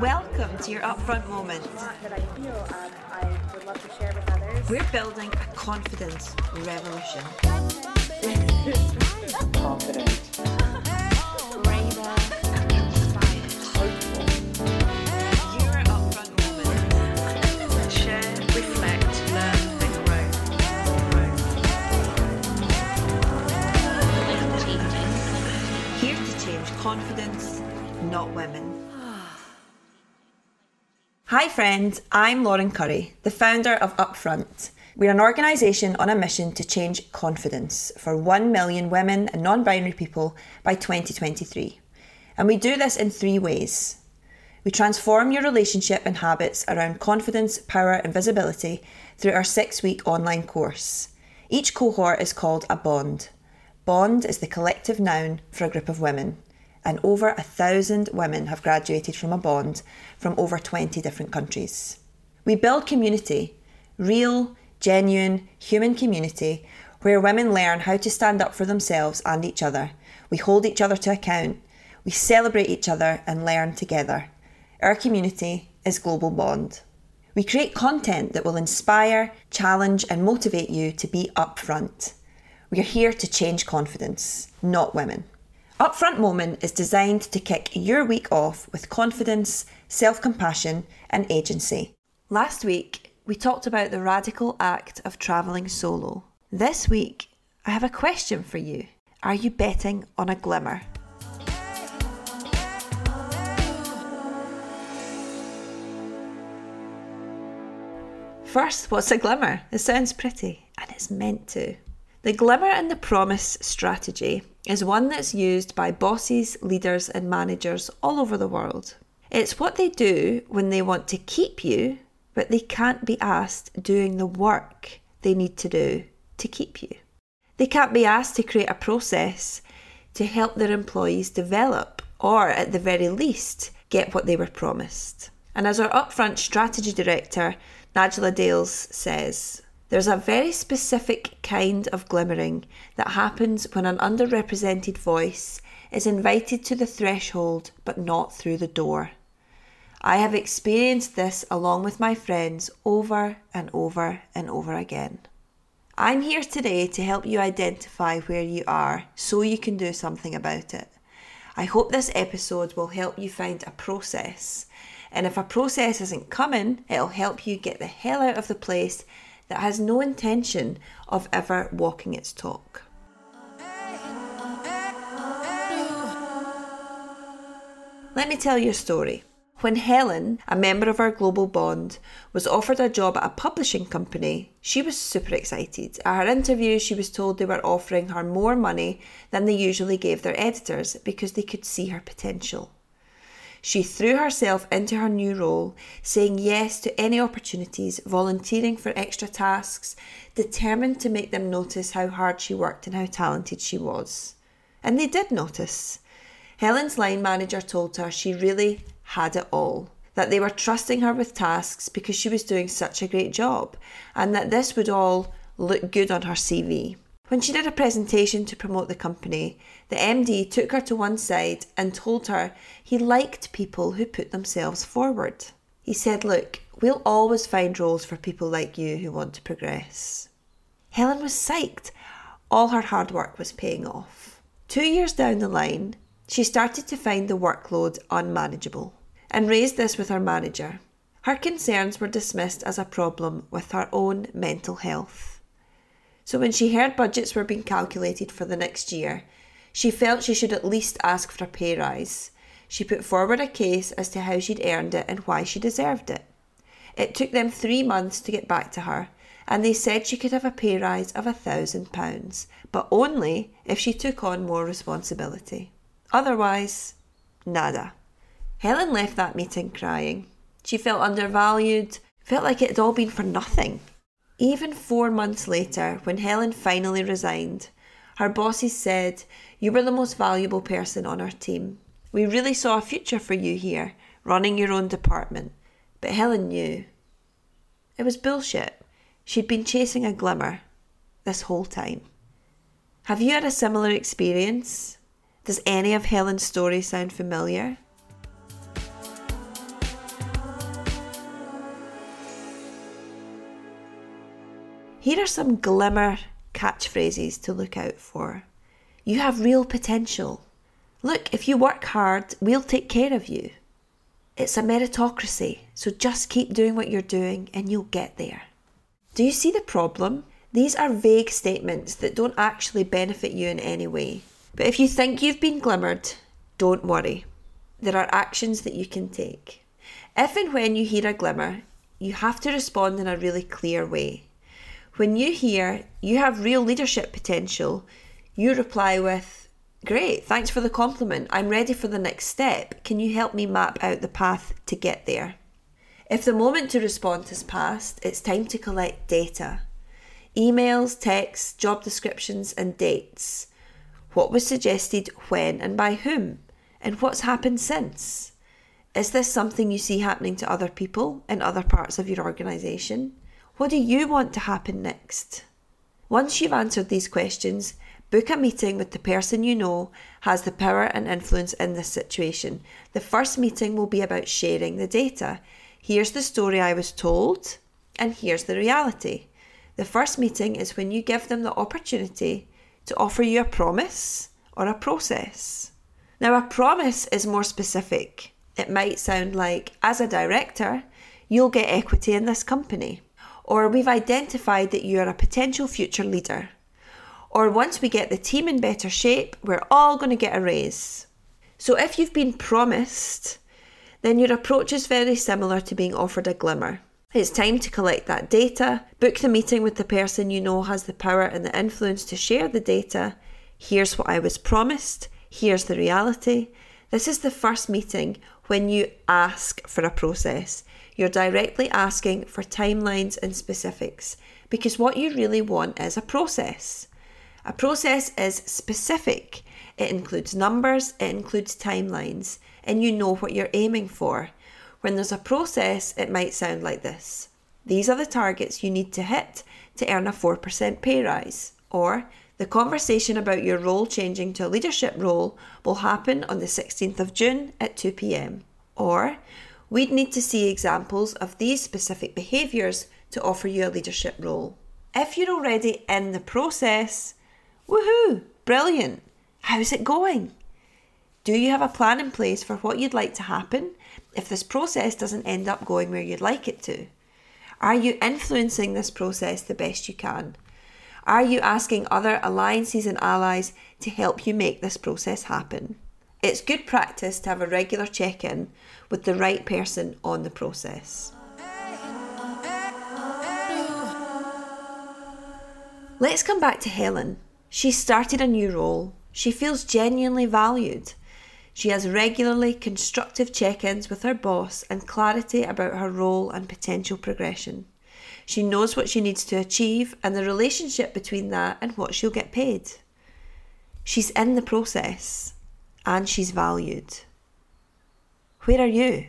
Welcome to your upfront moment. that I feel um, I would love to share with others. We're building a confidence revolution. confident, braver, hopeful, Your upfront moment. Share, reflect, learn, and grow. Here to change confidence, not women. Hi, friends. I'm Lauren Currie, the founder of Upfront. We're an organisation on a mission to change confidence for 1 million women and non binary people by 2023. And we do this in three ways. We transform your relationship and habits around confidence, power, and visibility through our six week online course. Each cohort is called a bond. Bond is the collective noun for a group of women, and over a thousand women have graduated from a bond from over 20 different countries. We build community, real, genuine, human community, where women learn how to stand up for themselves and each other. We hold each other to account, we celebrate each other and learn together. Our community is Global Bond. We create content that will inspire, challenge, and motivate you to be upfront. We are here to change confidence, not women. Upfront Moment is designed to kick your week off with confidence, self compassion, and agency. Last week, we talked about the radical act of travelling solo. This week, I have a question for you. Are you betting on a glimmer? First, what's a glimmer? It sounds pretty, and it's meant to. The glimmer and the promise strategy is one that's used by bosses, leaders, and managers all over the world. It's what they do when they want to keep you, but they can't be asked doing the work they need to do to keep you. They can't be asked to create a process to help their employees develop, or at the very least, get what they were promised. And as our upfront strategy director, Najla Dales, says, there's a very specific kind of glimmering that happens when an underrepresented voice is invited to the threshold but not through the door. I have experienced this along with my friends over and over and over again. I'm here today to help you identify where you are so you can do something about it. I hope this episode will help you find a process. And if a process isn't coming, it'll help you get the hell out of the place that has no intention of ever walking its talk. Let me tell you a story. When Helen, a member of our global bond, was offered a job at a publishing company, she was super excited. At her interview, she was told they were offering her more money than they usually gave their editors because they could see her potential. She threw herself into her new role, saying yes to any opportunities, volunteering for extra tasks, determined to make them notice how hard she worked and how talented she was. And they did notice. Helen's line manager told her she really had it all, that they were trusting her with tasks because she was doing such a great job, and that this would all look good on her CV. When she did a presentation to promote the company, the MD took her to one side and told her he liked people who put themselves forward. He said, Look, we'll always find roles for people like you who want to progress. Helen was psyched. All her hard work was paying off. Two years down the line, she started to find the workload unmanageable and raised this with her manager. Her concerns were dismissed as a problem with her own mental health. So when she heard budgets were being calculated for the next year, she felt she should at least ask for a pay rise. She put forward a case as to how she'd earned it and why she deserved it. It took them three months to get back to her, and they said she could have a pay rise of a thousand pounds, but only if she took on more responsibility. Otherwise, nada. Helen left that meeting crying. She felt undervalued, felt like it had all been for nothing. Even four months later, when Helen finally resigned, her bosses said, You were the most valuable person on our team. We really saw a future for you here, running your own department. But Helen knew. It was bullshit. She'd been chasing a glimmer this whole time. Have you had a similar experience? Does any of Helen's story sound familiar? Here are some glimmer catchphrases to look out for. You have real potential. Look, if you work hard, we'll take care of you. It's a meritocracy, so just keep doing what you're doing and you'll get there. Do you see the problem? These are vague statements that don't actually benefit you in any way. But if you think you've been glimmered, don't worry. There are actions that you can take. If and when you hear a glimmer, you have to respond in a really clear way. When you hear you have real leadership potential, you reply with, Great, thanks for the compliment. I'm ready for the next step. Can you help me map out the path to get there? If the moment to respond has passed, it's time to collect data emails, texts, job descriptions, and dates. What was suggested when and by whom? And what's happened since? Is this something you see happening to other people in other parts of your organisation? What do you want to happen next? Once you've answered these questions, book a meeting with the person you know has the power and influence in this situation. The first meeting will be about sharing the data. Here's the story I was told, and here's the reality. The first meeting is when you give them the opportunity to offer you a promise or a process. Now, a promise is more specific. It might sound like, as a director, you'll get equity in this company. Or we've identified that you are a potential future leader. Or once we get the team in better shape, we're all going to get a raise. So if you've been promised, then your approach is very similar to being offered a glimmer. It's time to collect that data, book the meeting with the person you know has the power and the influence to share the data. Here's what I was promised, here's the reality. This is the first meeting when you ask for a process. You're directly asking for timelines and specifics because what you really want is a process. A process is specific, it includes numbers, it includes timelines, and you know what you're aiming for. When there's a process, it might sound like this These are the targets you need to hit to earn a 4% pay rise. Or, the conversation about your role changing to a leadership role will happen on the 16th of June at 2 pm. Or, we'd need to see examples of these specific behaviours to offer you a leadership role. If you're already in the process, woohoo, brilliant. How's it going? Do you have a plan in place for what you'd like to happen if this process doesn't end up going where you'd like it to? Are you influencing this process the best you can? Are you asking other alliances and allies to help you make this process happen? It's good practice to have a regular check in with the right person on the process. Let's come back to Helen. She started a new role. She feels genuinely valued. She has regularly constructive check ins with her boss and clarity about her role and potential progression. She knows what she needs to achieve and the relationship between that and what she'll get paid. She's in the process and she's valued. Where are you?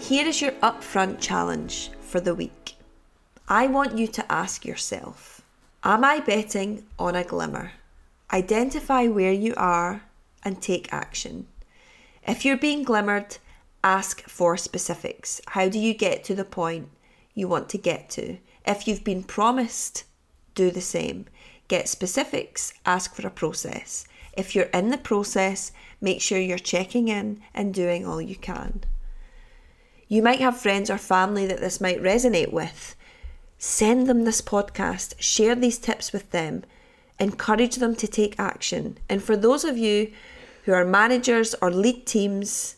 Here is your upfront challenge for the week. I want you to ask yourself Am I betting on a glimmer? Identify where you are and take action. If you're being glimmered, ask for specifics. How do you get to the point you want to get to? If you've been promised, do the same. Get specifics, ask for a process. If you're in the process, make sure you're checking in and doing all you can. You might have friends or family that this might resonate with. Send them this podcast, share these tips with them, encourage them to take action. And for those of you who are managers or lead teams,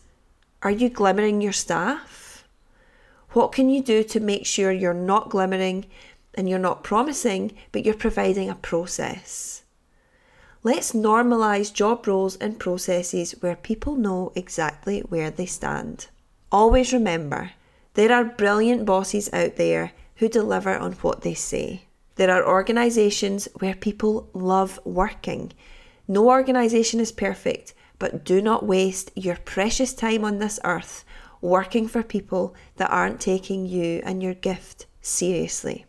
are you glimmering your staff? What can you do to make sure you're not glimmering and you're not promising, but you're providing a process? Let's normalise job roles and processes where people know exactly where they stand. Always remember, there are brilliant bosses out there who deliver on what they say. There are organisations where people love working. No organisation is perfect, but do not waste your precious time on this earth working for people that aren't taking you and your gift seriously.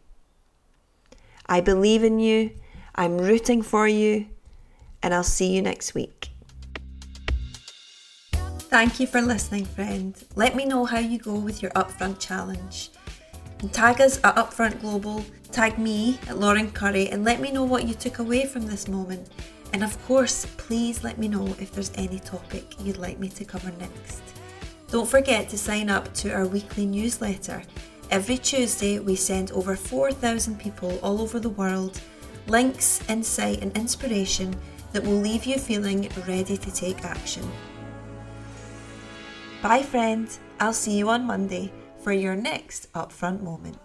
I believe in you, I'm rooting for you, and I'll see you next week. Thank you for listening, friend. Let me know how you go with your Upfront challenge. And tag us at Upfront Global, tag me at Lauren Currie, and let me know what you took away from this moment. And of course, please let me know if there's any topic you'd like me to cover next. Don't forget to sign up to our weekly newsletter. Every Tuesday, we send over 4,000 people all over the world links, insight, and inspiration that will leave you feeling ready to take action. Bye, friend. I'll see you on Monday for your next upfront moment.